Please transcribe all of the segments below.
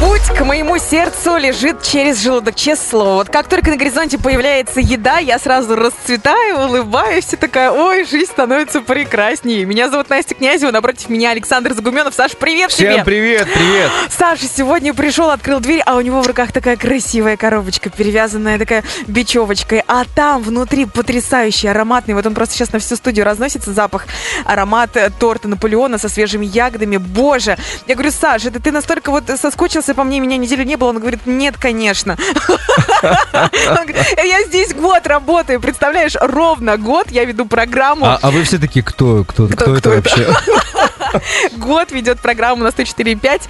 Путь к моему сердцу лежит через желудок, честное слово. Вот как только на горизонте появляется еда, я сразу расцветаю, улыбаюсь и такая, ой, жизнь становится прекраснее. Меня зовут Настя Князева, напротив меня Александр Загуменов. Саш, привет Всем тебе! привет, привет! Саша сегодня пришел, открыл дверь, а у него в руках такая красивая коробочка, перевязанная такая бечевочкой. А там внутри потрясающий, ароматный. Вот он просто сейчас на всю студию разносится запах, аромат торта Наполеона со свежими ягодами. Боже! Я говорю, Саш, это ты настолько вот соскучился по мне, меня неделю не было. Он говорит, нет, конечно. Я здесь год работаю, представляешь, ровно год я веду программу. А, а вы все таки кто, кто, это вообще? Год ведет программу на 104,5.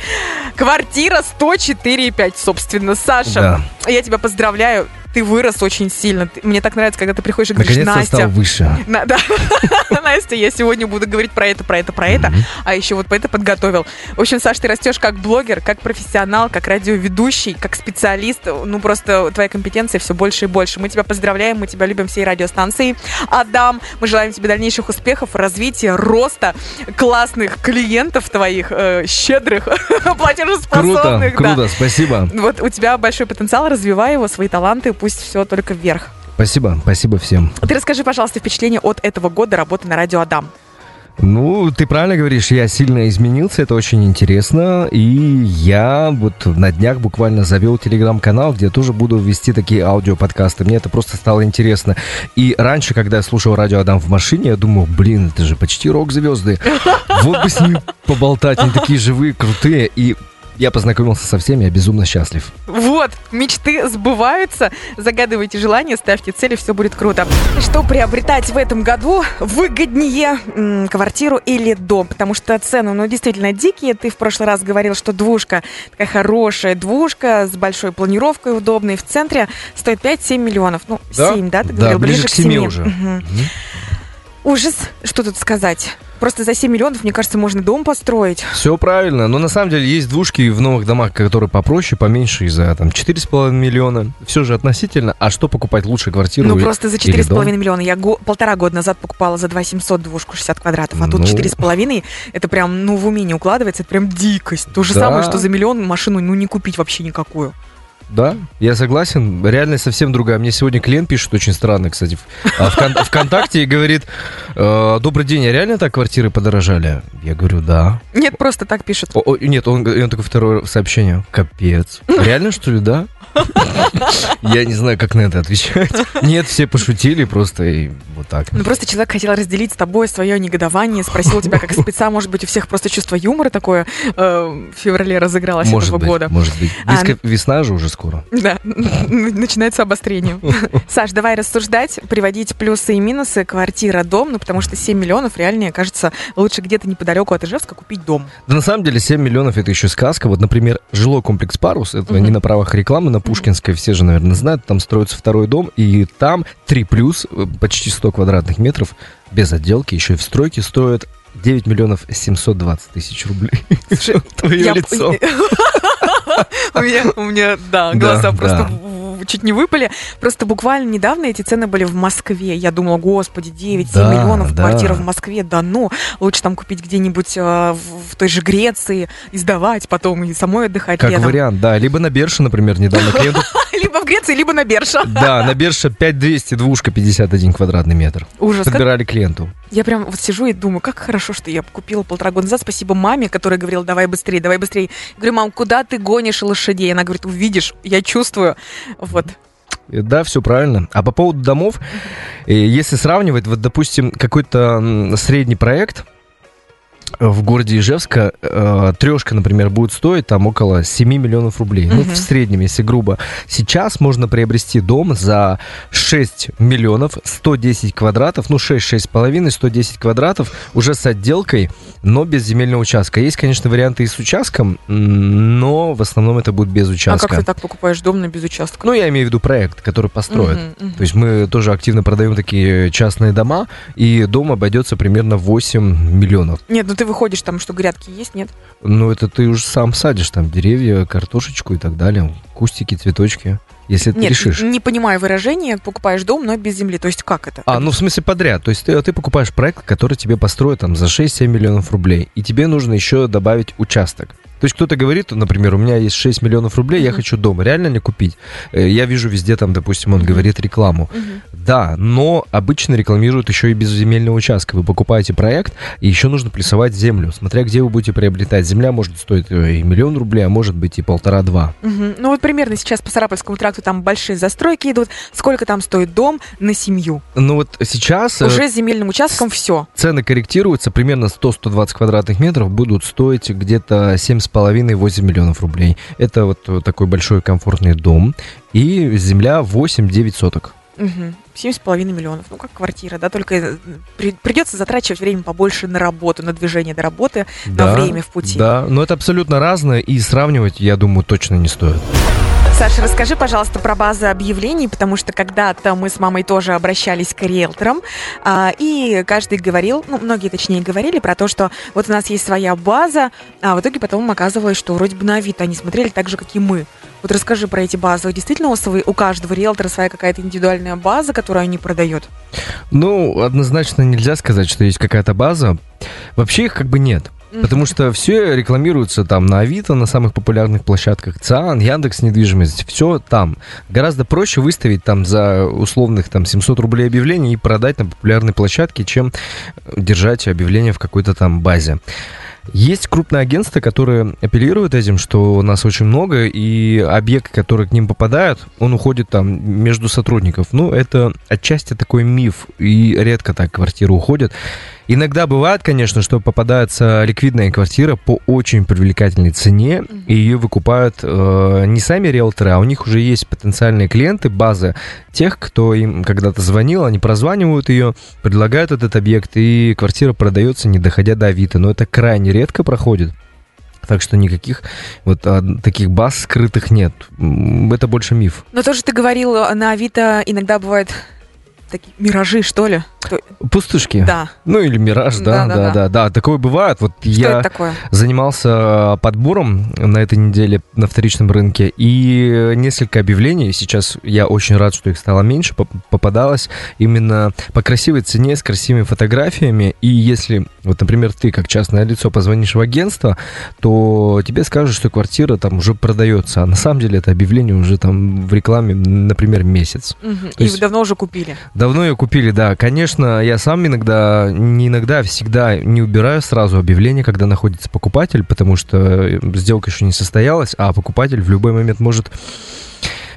Квартира 104,5, собственно. Саша. Я тебя поздравляю. Ты вырос очень сильно. Ты- Мне так нравится, когда ты приходишь и говоришь, Наконец-то Настя. стал выше. На- да. Настя, я сегодня буду говорить про это, про это, про это, а еще вот это подготовил. В общем, Саш, ты растешь как блогер, как профессионал, как радиоведущий, как специалист. Ну, просто твоя компетенция все больше и больше. Мы тебя поздравляем, мы тебя любим всей радиостанции. Адам, мы желаем тебе дальнейших успехов, развития, роста, классных клиентов твоих, э, щедрых, Круто, платежеспособных. да. круто, спасибо. Вот у тебя большой потенциал, развивай его, свои таланты, пусть все только вверх. Спасибо, спасибо всем. Ты расскажи, пожалуйста, впечатление от этого года работы на радио Адам. Ну, ты правильно говоришь, я сильно изменился, это очень интересно. И я вот на днях буквально завел телеграм-канал, где тоже буду вести такие аудиоподкасты. Мне это просто стало интересно. И раньше, когда я слушал радио Адам в машине, я думал, блин, это же почти рок-звезды. Вот бы с ними поболтать, они такие живые, крутые. И я познакомился со всеми, я безумно счастлив. Вот, мечты сбываются. Загадывайте желания, ставьте цели, все будет круто. Что приобретать в этом году выгоднее, м, квартиру или дом? Потому что цены, ну, действительно дикие. Ты в прошлый раз говорил, что двушка, такая хорошая двушка с большой планировкой удобной в центре, стоит 5-7 миллионов. Ну, Да? 7, да, ты Да, говорил? ближе к семи семи. уже. Мгм. Ужас, что тут сказать? Просто за 7 миллионов, мне кажется, можно дом построить. Все правильно, но на самом деле есть двушки в новых домах, которые попроще, поменьше, и за там 4,5 миллиона. Все же относительно. А что покупать лучше, квартиру Ну, просто за или 4,5 дом? миллиона. Я го- полтора года назад покупала за 2 700 двушку 60 квадратов, а тут Ну. 4,5. Это прям, ну, в уме не укладывается. Это прям дикость. То же Да. самое, что за миллион машину, ну, не купить вообще никакую. Да, я согласен. Реальность совсем другая. Мне сегодня клиент пишет, очень странно, кстати, в- а, вкон- ВКонтакте и говорит, «Э, добрый день, а реально так квартиры подорожали? Я говорю, да. Нет, просто так пишут. О, о, нет, он, он такое второе сообщение. Капец. Реально, что ли, да? Я не знаю, как на это отвечать. Нет, все пошутили просто и вот так. Ну, просто человек хотел разделить с тобой свое негодование, спросил тебя как спеца, может быть, у всех просто чувство юмора такое э, в феврале разыгралось этого года. может быть. А, весна же уже скоро. Да, начинается обострение. Саш, давай рассуждать, приводить плюсы и минусы квартира, дом, ну потому что 7 миллионов реально, мне кажется, лучше где-то неподалеку от Ижевска купить дом. Да на самом деле 7 миллионов это еще сказка. Вот, например, жилой комплекс Парус, это не на правах рекламы, на Пушкинской, все же, наверное, знают, там строится второй дом, и там 3 плюс, э, почти 100 квадратных метров, без отделки, еще и в стройке стоит 9 миллионов 720 тысяч рублей. Слушай, Твое лицо. У меня, да, глаза просто чуть не выпали. Просто буквально недавно эти цены были в Москве. Я думала, господи, 9-7 Да, миллионов да. квартира в Москве. Да ну, лучше там купить где-нибудь э, в, в той же Греции, и сдавать потом, и самой отдыхать Как летом. вариант, да. Либо на Берше, например, недавно клиенту. Либо в Греции, либо на Берша. Да, на Берше 5200, двушка, 51 квадратный метр. Ужас. Подбирали клиенту. Я прям вот сижу и думаю, как хорошо, что я купила полтора года назад. Спасибо маме, которая говорила, давай быстрее, давай быстрее. Говорю, мам, куда ты гонишь лошадей? Она говорит, увидишь, я чувствую. Вот. Э, Да, все правильно. А по поводу домов, э, если сравнивать, вот, допустим, какой-то средний проект в городе Ижевска, э, трешка, например, будет стоить там около 7 миллионов рублей. Ну, Мгм. в среднем, если грубо. Сейчас можно приобрести дом за 6 миллионов 110 квадратов, ну, 6-6,5, 110 квадратов, уже с отделкой, но без земельного участка. Есть, конечно, варианты и с участком, но в основном это будет без А участка. как ты так покупаешь дом на без участка? Ну, я имею в виду проект, который построят. Мгм, мгм. То есть мы тоже активно продаем такие частные дома, и дом обойдется примерно 8 миллионов. Нет, ну ты выходишь там, что грядки есть, нет? Ну, это ты уже сам садишь там деревья, картошечку и так далее, кустики, цветочки. если ты Нет, решишь. не понимаю выражение, покупаешь дом, но без земли. То есть как это? А, ну в смысле подряд. То есть ты, ты покупаешь проект, который тебе построят там за 6-7 миллионов рублей, и тебе нужно еще добавить участок. То есть кто-то говорит, например, у меня есть 6 миллионов рублей, я хочу дом. Реально ли купить? Э, Я вижу везде там, допустим, он говорит рекламу. Да, но обычно рекламируют еще и без земельного участка. Вы покупаете проект, и еще нужно плюсовать землю. Смотря где вы будете приобретать. Земля может стоить э, и миллион рублей, а может быть и полтора-два. Ну вот примерно сейчас по Сарапульскому тракту там большие застройки идут. Сколько там стоит дом на семью? Ну вот сейчас э, Уже с земельным участком все. цены корректируются. Примерно 100-120 квадратных метров будут стоить где-то 7,5-8 миллионов рублей. Это вот такой большой комфортный дом. И земля 8-9 соток. С половиной миллионов. Ну, как квартира, да, только э, при- придется затрачивать время побольше на работу, на движение до работы, на время в пути. Да, но это абсолютно разное, и сравнивать, я думаю, точно не стоит. Саша, расскажи, пожалуйста, про базы объявлений, потому что когда-то мы с мамой тоже обращались к риэлторам, а, и каждый говорил, ну, многие точнее говорили про то, что вот у нас есть своя база, а в итоге потом оказывалось, что вроде бы на Авито они смотрели так же, как и мы. Вот расскажи про эти базы. Действительно, у свои- у каждого риэлтора своя какая-то индивидуальная база, которую они продают? Ну, однозначно нельзя сказать, что есть какая-то база. Вообще их как бы нет. Потому что все рекламируется там на Авито, на самых популярных площадках ЦИАН, Яндекс недвижимость, все там. Гораздо проще выставить там за условных там 700 рублей объявление и продать на популярной площадке, чем держать объявление в какой-то там базе. Есть крупные агентства, которые апеллируют этим, что у нас очень много, и объект, который к ним попадает, он уходит там между сотрудников. Ну, это отчасти такой миф, и редко так квартиры уходят. Иногда бывает, конечно, что попадается ликвидная квартира по очень привлекательной цене, и ее выкупают э, не сами риэлторы, а у них уже есть потенциальные клиенты, база тех, кто им когда-то звонил, они прозванивают ее, предлагают этот объект, и квартира продается, не доходя до Авито. Но это крайне редко проходит. Так что никаких вот а, таких баз скрытых нет. Это больше миф. Но тоже ты говорил, на Авито иногда бывают такие миражи, что ли? Пустышки. Да. Ну или мираж, да, да, Да-да-да. да, да, такое бывает. Вот Что я это такое? занимался подбором на этой неделе на вторичном рынке, и несколько объявлений, сейчас я очень рад, что их стало меньше, поп- попадалось именно по красивой цене, с красивыми фотографиями, и если, вот, например, ты как частное лицо позвонишь в агентство, то тебе скажут, что квартира там уже продается, а на самом деле это объявление уже там в рекламе, например, месяц. То И есть- вы давно уже купили. Давно ее купили, да. Конечно, я сам иногда, не иногда, а всегда не убираю сразу объявление, когда находится покупатель, потому что э, сделка еще не состоялась, а покупатель в любой момент может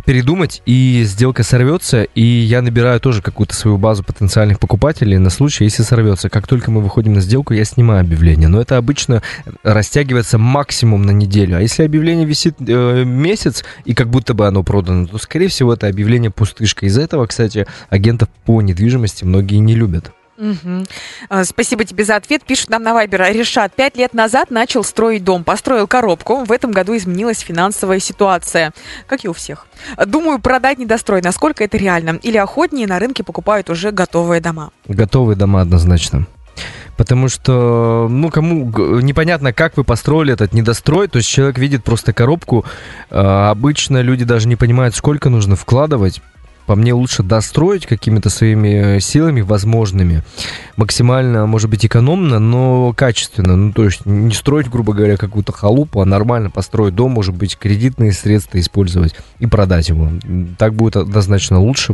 передумать, и сделка сорвется, и я набираю тоже какую-то свою базу потенциальных покупателей на случай, если сорвется. Как только мы выходим на сделку, я снимаю объявление. Но это обычно растягивается максимум на неделю. А если объявление висит э, месяц, и как будто бы оно продано, то, скорее всего, это объявление пустышка. Из-за этого, кстати, агентов по недвижимости многие не любят. А, Спасибо тебе за ответ. Пишут нам на Вайбер. Решат, пять лет назад начал строить дом, построил коробку. В этом году изменилась финансовая ситуация. Как и у всех. Думаю, продать недострой. Насколько это реально? Или охотнее на рынке покупают уже готовые дома? Готовые дома однозначно. Потому что, ну, кому непонятно, как вы построили этот недострой, то есть человек видит просто коробку, а, обычно люди даже не понимают, сколько нужно вкладывать. По мне лучше достроить какими-то своими э, силами возможными, максимально, может быть, экономно, но качественно. Ну, то есть не строить, грубо говоря, какую-то халупу, а нормально построить дом, может быть, кредитные средства использовать и продать его. Так будет однозначно лучше.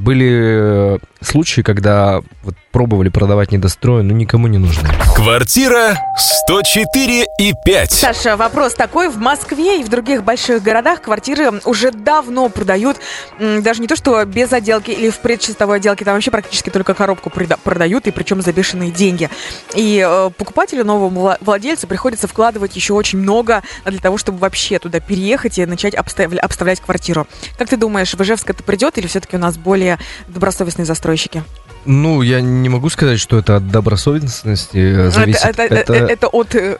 Были э, случаи, когда вот пробовали продавать недострои, но никому не нужны. Квартира 104 и 5. Саша, вопрос такой. В Москве и в других больших городах квартиры уже давно продают, даже не то, что без отделки или в предчистовой отделке, там вообще практически только коробку продают, и причем за бешеные деньги. И э, покупателю, новому вла- владельцу приходится вкладывать еще очень много для того, чтобы вообще туда переехать и начать обставля- обставлять квартиру. Как ты думаешь, в Ижевск это придет или все-таки у нас более добросовестные застройщики? Ну, я не могу сказать, что это от добросовестности э, зависит. Это, это- Это- это от... э,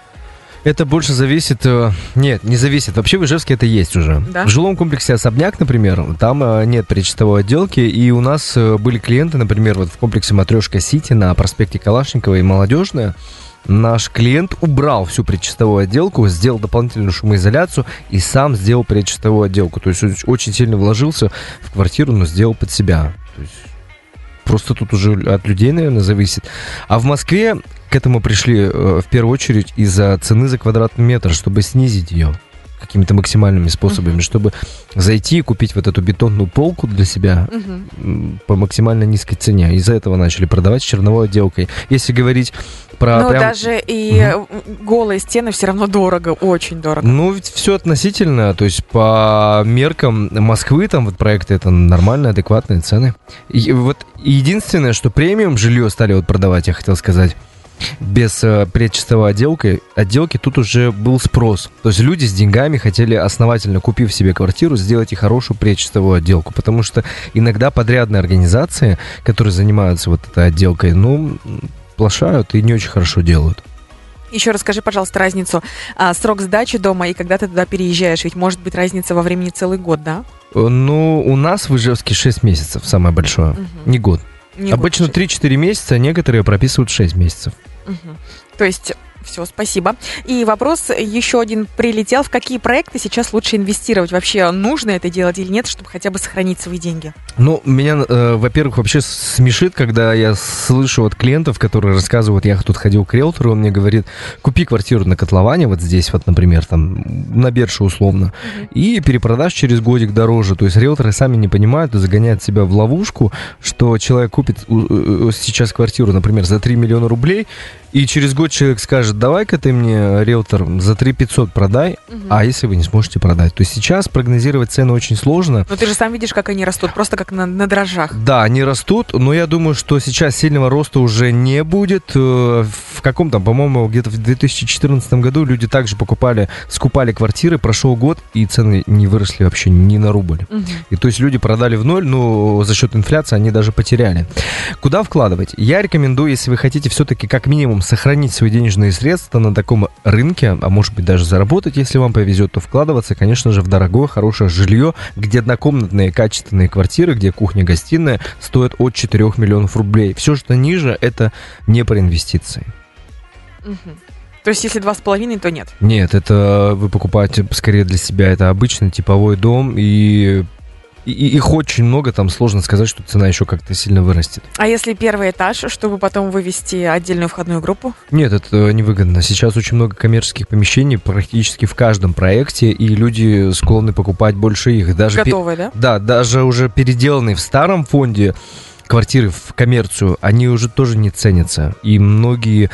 Это больше зависит... э, Нет, не зависит. Вообще в Ижевске это есть уже. Да? В жилом комплексе «Особняк», например, там э, нет предчистовой отделки, и у нас э, были клиенты, например, вот в комплексе «Матрешка Сити» на проспекте Калашникова и «Молодежная», наш клиент убрал всю предчистовую отделку, сделал дополнительную шумоизоляцию и сам сделал предчистовую отделку. То есть очень сильно вложился в квартиру, но сделал под себя. То есть просто тут уже от людей, наверное, зависит. А в Москве к этому пришли э, в первую очередь из-за цены за квадратный метр, чтобы снизить ее какими-то максимальными способами, чтобы зайти и купить вот эту бетонную полку для себя м, по максимально низкой цене. Из-за этого начали продавать с черновой отделкой. Если говорить про Ну, прям... даже и э, голые стены все равно дорого, очень дорого. Ну, ведь все относительно, то есть по меркам Москвы там вот проекты это нормальные, адекватные цены. И вот единственное, что премиум жилье стали вот продавать, я хотел сказать, без э, предчистовой отделки, отделки тут уже был спрос. То есть люди с деньгами хотели основательно, купив себе квартиру, сделать и хорошую предчистовую отделку. Потому что иногда подрядные организации, которые занимаются вот этой отделкой, ну, плашают и не очень хорошо делают. Еще расскажи, пожалуйста, разницу. а, срок сдачи дома и когда ты туда переезжаешь. Ведь может быть разница во времени целый год, да? Э, Ну, у нас в Ижевске 6 месяцев, самое большое. Мгм. Не год. Не Обычно год. 3-4 месяца, а некоторые прописывают 6 месяцев. То есть все, спасибо. И вопрос еще один прилетел. В какие проекты сейчас лучше инвестировать? Вообще нужно это делать или нет, чтобы хотя бы сохранить свои деньги? Ну, меня, э, во-первых, вообще смешит, когда я слышу от клиентов, которые рассказывают, я тут ходил к риэлтору, он мне говорит, купи квартиру на котловане, вот здесь вот, например, там, на Берше условно, и перепродашь через годик дороже. То есть риэлторы сами не понимают и загоняют себя в ловушку, что человек купит сейчас квартиру, например, за 3 миллиона рублей, и через год человек скажет, давай-ка ты мне, риэлтор, за 3 500 продай, а если вы не сможете продать. То есть сейчас прогнозировать цены очень сложно. Но ты же сам видишь, как они растут, просто как на, на дрожжах. Да, они растут, но я думаю, что сейчас сильного роста уже не будет. Э, В каком там, по-моему, где-то в 2014 году люди также покупали, скупали квартиры, прошел год, и цены не выросли вообще ни на рубль. Мгм. И то есть люди продали в ноль, но за счет инфляции они даже потеряли. Куда вкладывать? Я рекомендую, если вы хотите все-таки как минимум сохранить свои денежные средства на таком рынке, а может быть даже заработать, если вам повезет, то вкладываться, конечно же, в дорогое, хорошее жилье, где однокомнатные качественные квартиры, где кухня-гостиная стоят от 4 миллионов рублей. Все, что ниже, это не про инвестиции. То есть если два с половиной, то нет. Нет, это вы покупаете скорее для себя. Это обычный типовой дом, и, и- их очень много, там сложно сказать, что цена еще как-то сильно вырастет. А если первый этаж, чтобы потом вывести отдельную входную группу? Нет, это невыгодно. Сейчас очень много коммерческих помещений практически в каждом проекте, и люди склонны покупать больше их. Даже Готовые, да? Да, даже уже переделанные в старом фонде квартиры в коммерцию, они уже тоже не ценятся. И многие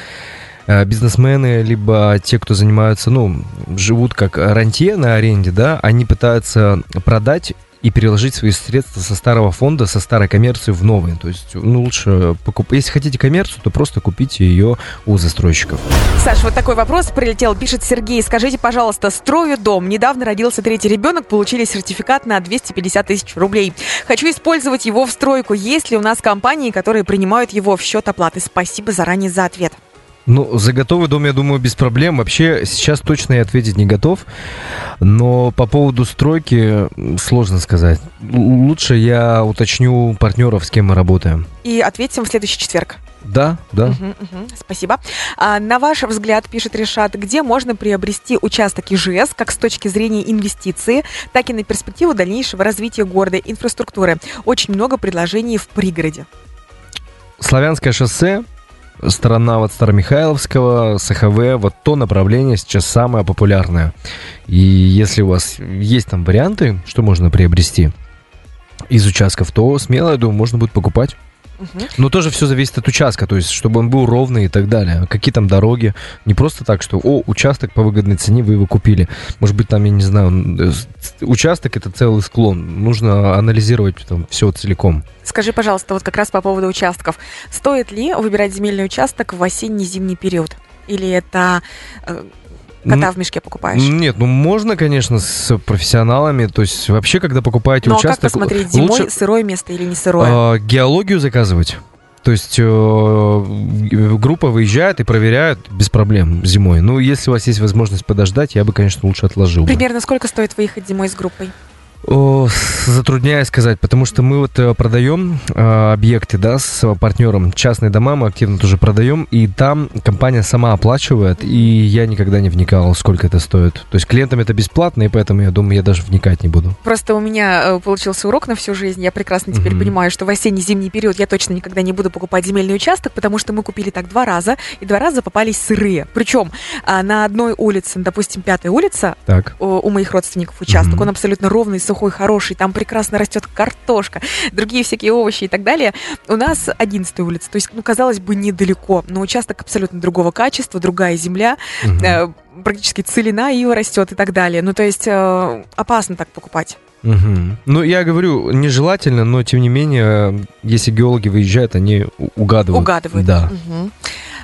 э, бизнесмены, либо те, кто занимаются, ну, живут как рантье на аренде, да, они пытаются продать и переложить свои средства со старого фонда, со старой коммерции в новый. То есть, ну, лучше покупать. Если хотите коммерцию, то просто купите ее у застройщиков. Саш, вот такой вопрос прилетел. Пишет Сергей. Скажите, пожалуйста, строю дом. Недавно родился третий ребенок. Получили сертификат на 250 тысяч рублей. Хочу использовать его в стройку. Есть ли у нас компании, которые принимают его в счет оплаты? Спасибо заранее за ответ. Ну, за готовый дом, я думаю, без проблем. Вообще, сейчас точно я ответить не готов. Но по поводу стройки сложно сказать. Лучше я уточню партнеров, с кем мы работаем. И ответим в следующий четверг. Да, да. Мгм, мгм, Спасибо. А, на ваш взгляд, пишет Решат, где можно приобрести участок ИЖС как с точки зрения инвестиции, так и на перспективу дальнейшего развития города, инфраструктуры? Очень много предложений в пригороде. Славянское шоссе, сторона вот Старомихайловского, СХВ, вот то направление сейчас самое популярное. И если у вас есть там варианты, что можно приобрести из участков, то смело, я думаю, можно будет покупать. Мгм. Но тоже все зависит от участка, то есть, чтобы он был ровный и так далее. Какие там дороги. Не просто так, что, о, участок по выгодной цене вы его купили. Может быть, там, я не знаю, э, участок это целый склон. Нужно анализировать там все целиком. Скажи, пожалуйста, вот как раз по поводу участков. Стоит ли выбирать земельный участок в осенне-зимний период? Или это э, кота в мешке покупаешь? Нет, ну можно, конечно, с профессионалами. То есть, вообще, когда покупаете Ну а как участок, посмотреть, зимой лучше сырое место или не сырое? э, геологию заказывать. То есть э, группа выезжает и проверяет без проблем зимой. Ну, если у вас есть возможность подождать, я бы, конечно, лучше отложил. бы. Примерно сколько стоит выехать зимой с группой? О, затрудняюсь сказать, потому что мы вот э, продаем э, объекты, да, с партнером, частные дома мы активно тоже продаем, и там компания сама оплачивает, и я никогда не вникал, сколько это стоит. То есть клиентам это бесплатно, и поэтому я думаю, я даже вникать не буду. Просто у меня э, получился урок на всю жизнь. Я прекрасно теперь Мгм. понимаю, что в осенне-зимний период я точно никогда не буду покупать земельный участок, потому что мы купили так два раза, и два раза попались сырые. Причем а, на одной улице, допустим, пятая улица, Так. у у моих родственников участок. Мгм. Он абсолютно ровный, сухой, хороший. Там прекрасно растет картошка, другие всякие овощи и так далее. У нас 11 улица. То есть, ну, казалось бы, недалеко. Но участок абсолютно другого качества, другая земля. Э, практически целина ива растет и так далее. Ну, то есть, э, опасно так покупать. Мгм. Ну, я говорю, нежелательно, но тем не менее, если геологи выезжают, они угадывают. Угадывают. Да. Мгм.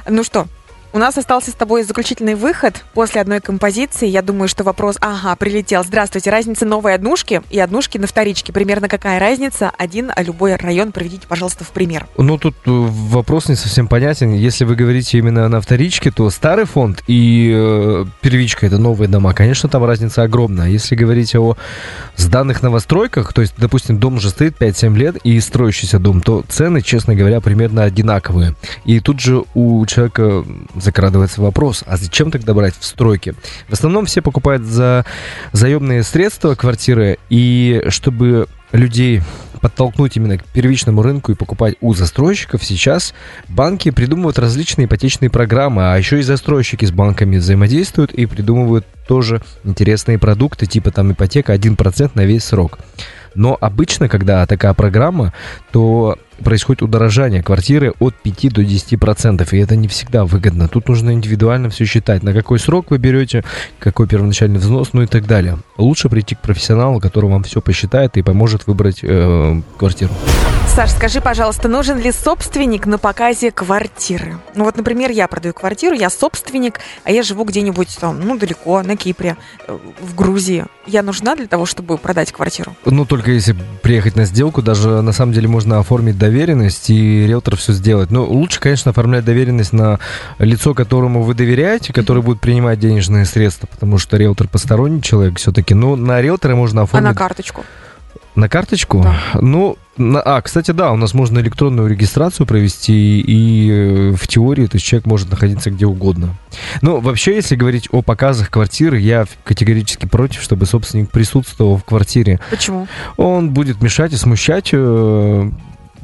Ну что, у нас остался с тобой заключительный выход после одной композиции. Я думаю, что вопрос... Ага, прилетел. Здравствуйте. Разница новой однушки и однушки на вторичке. Примерно какая разница? Один, любой район приведите, пожалуйста, в пример. Ну, тут э, вопрос не совсем понятен. Если вы говорите именно на вторичке, то старый фонд и э, первичка это новые дома. Конечно, там разница огромная. Если говорить о сданных новостройках, то есть, допустим, дом уже стоит 5-7 лет и строящийся дом, то цены, честно говоря, примерно одинаковые. И тут же у человека закрадывается вопрос, а зачем тогда брать в стройке? В основном все покупают за заемные средства квартиры, и чтобы людей подтолкнуть именно к первичному рынку и покупать у застройщиков, сейчас банки придумывают различные ипотечные программы, а еще и застройщики с банками взаимодействуют и придумывают тоже интересные продукты, типа там ипотека 1% на весь срок. Но обычно, когда такая программа, то происходит удорожание квартиры от 5 до 10%, и это не всегда выгодно. Тут нужно индивидуально все считать, на какой срок вы берете, какой первоначальный взнос, ну и так далее. Лучше прийти к профессионалу, который вам все посчитает и поможет выбрать э, квартиру. Саш, скажи, пожалуйста, нужен ли собственник на показе квартиры? Ну вот, например, я продаю квартиру, я собственник, а я живу где-нибудь там, ну, далеко, на Кипре, э, в Грузии. Я нужна для того, чтобы продать квартиру? Ну, только если приехать на сделку, даже на самом деле можно оформить доверенность, и риэлтор все сделает. Но лучше, конечно, оформлять доверенность на лицо, которому вы доверяете, который будет принимать денежные средства, потому что риэлтор посторонний человек все-таки. Но на риэлтора можно А оформить... на карточку? На карточку? Да. Ну, на- а, кстати, да, у нас можно электронную регистрацию провести, и э, в теории, то есть человек может находиться где угодно. Ну, вообще, если говорить о показах квартиры, я категорически против, чтобы собственник присутствовал в квартире. Почему? Он будет мешать и смущать, э,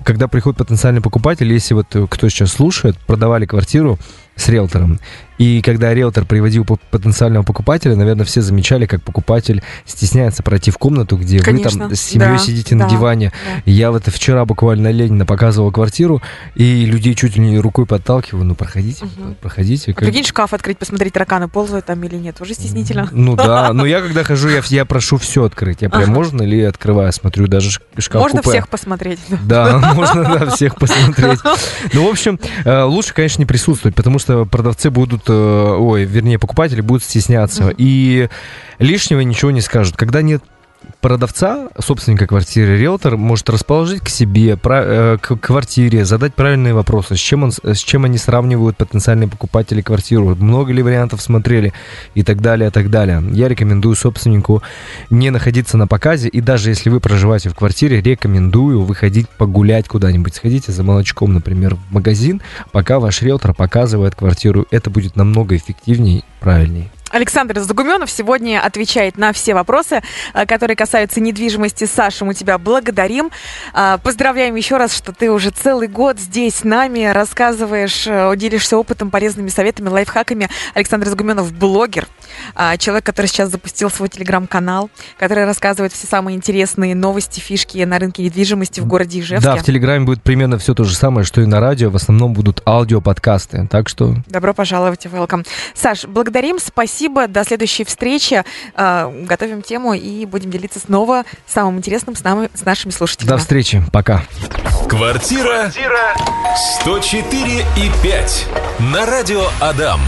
когда приходит потенциальный покупатель, если вот э, кто сейчас слушает, продавали квартиру с риэлтором, и когда риэлтор приводил по- потенциального покупателя, наверное, все замечали, как покупатель стесняется пройти в комнату, где вы Конечно, там с семьей да, сидите на да, диване. да. Я вот вчера буквально Ленина показывал квартиру, и людей чуть ли не рукой подталкиваю, ну проходите, Мгм. проходите. А как- Прикинь, шкаф открыть, посмотреть, тараканы ползают там или нет. Уже стеснительно. Ну да, но я когда хожу, я, я прошу все открыть. Я прям Ага. можно ли открываю, смотрю даже шкаф Можно купе. всех посмотреть. Да, можно да, всех посмотреть. Ну, в общем, э, лучше, конечно, не присутствовать, потому что продавцы будут, э, ой, вернее, покупатели будут стесняться. Мгм. И лишнего ничего не скажут. Когда нет продавца, собственника квартиры, риэлтор может расположить к себе, э, к квартире, задать правильные вопросы, с чем, он, с чем они сравнивают потенциальные покупатели квартиру, много ли вариантов смотрели и так далее, и так далее. Я рекомендую собственнику не находиться на показе, и даже если вы проживаете в квартире, рекомендую выходить погулять куда-нибудь. Сходите за молочком, например, в магазин, пока ваш риэлтор показывает квартиру. Это будет намного эффективнее и правильнее. Александр Загуменов сегодня отвечает на все вопросы, э, которые касаются недвижимости. Саша, мы тебя благодарим. А, Поздравляем еще раз, что ты уже целый год здесь с нами, рассказываешь, э, делишься опытом, полезными советами, лайфхаками. Александр Загуменов – блогер, человек, который сейчас запустил свой телеграм-канал, который рассказывает все самые интересные новости, фишки на рынке недвижимости в городе Ижевске. Да, в Телеграме будет примерно все то же самое, что и на радио. В основном будут аудиоподкасты. Так что Добро пожаловать, welcome. Саш, благодарим, спасибо, до следующей встречи. Э, Готовим тему и будем делиться снова самым интересным с, нами, с нашими слушателями. до встречи. Пока. Квартира 104 и 5 на радио Адам.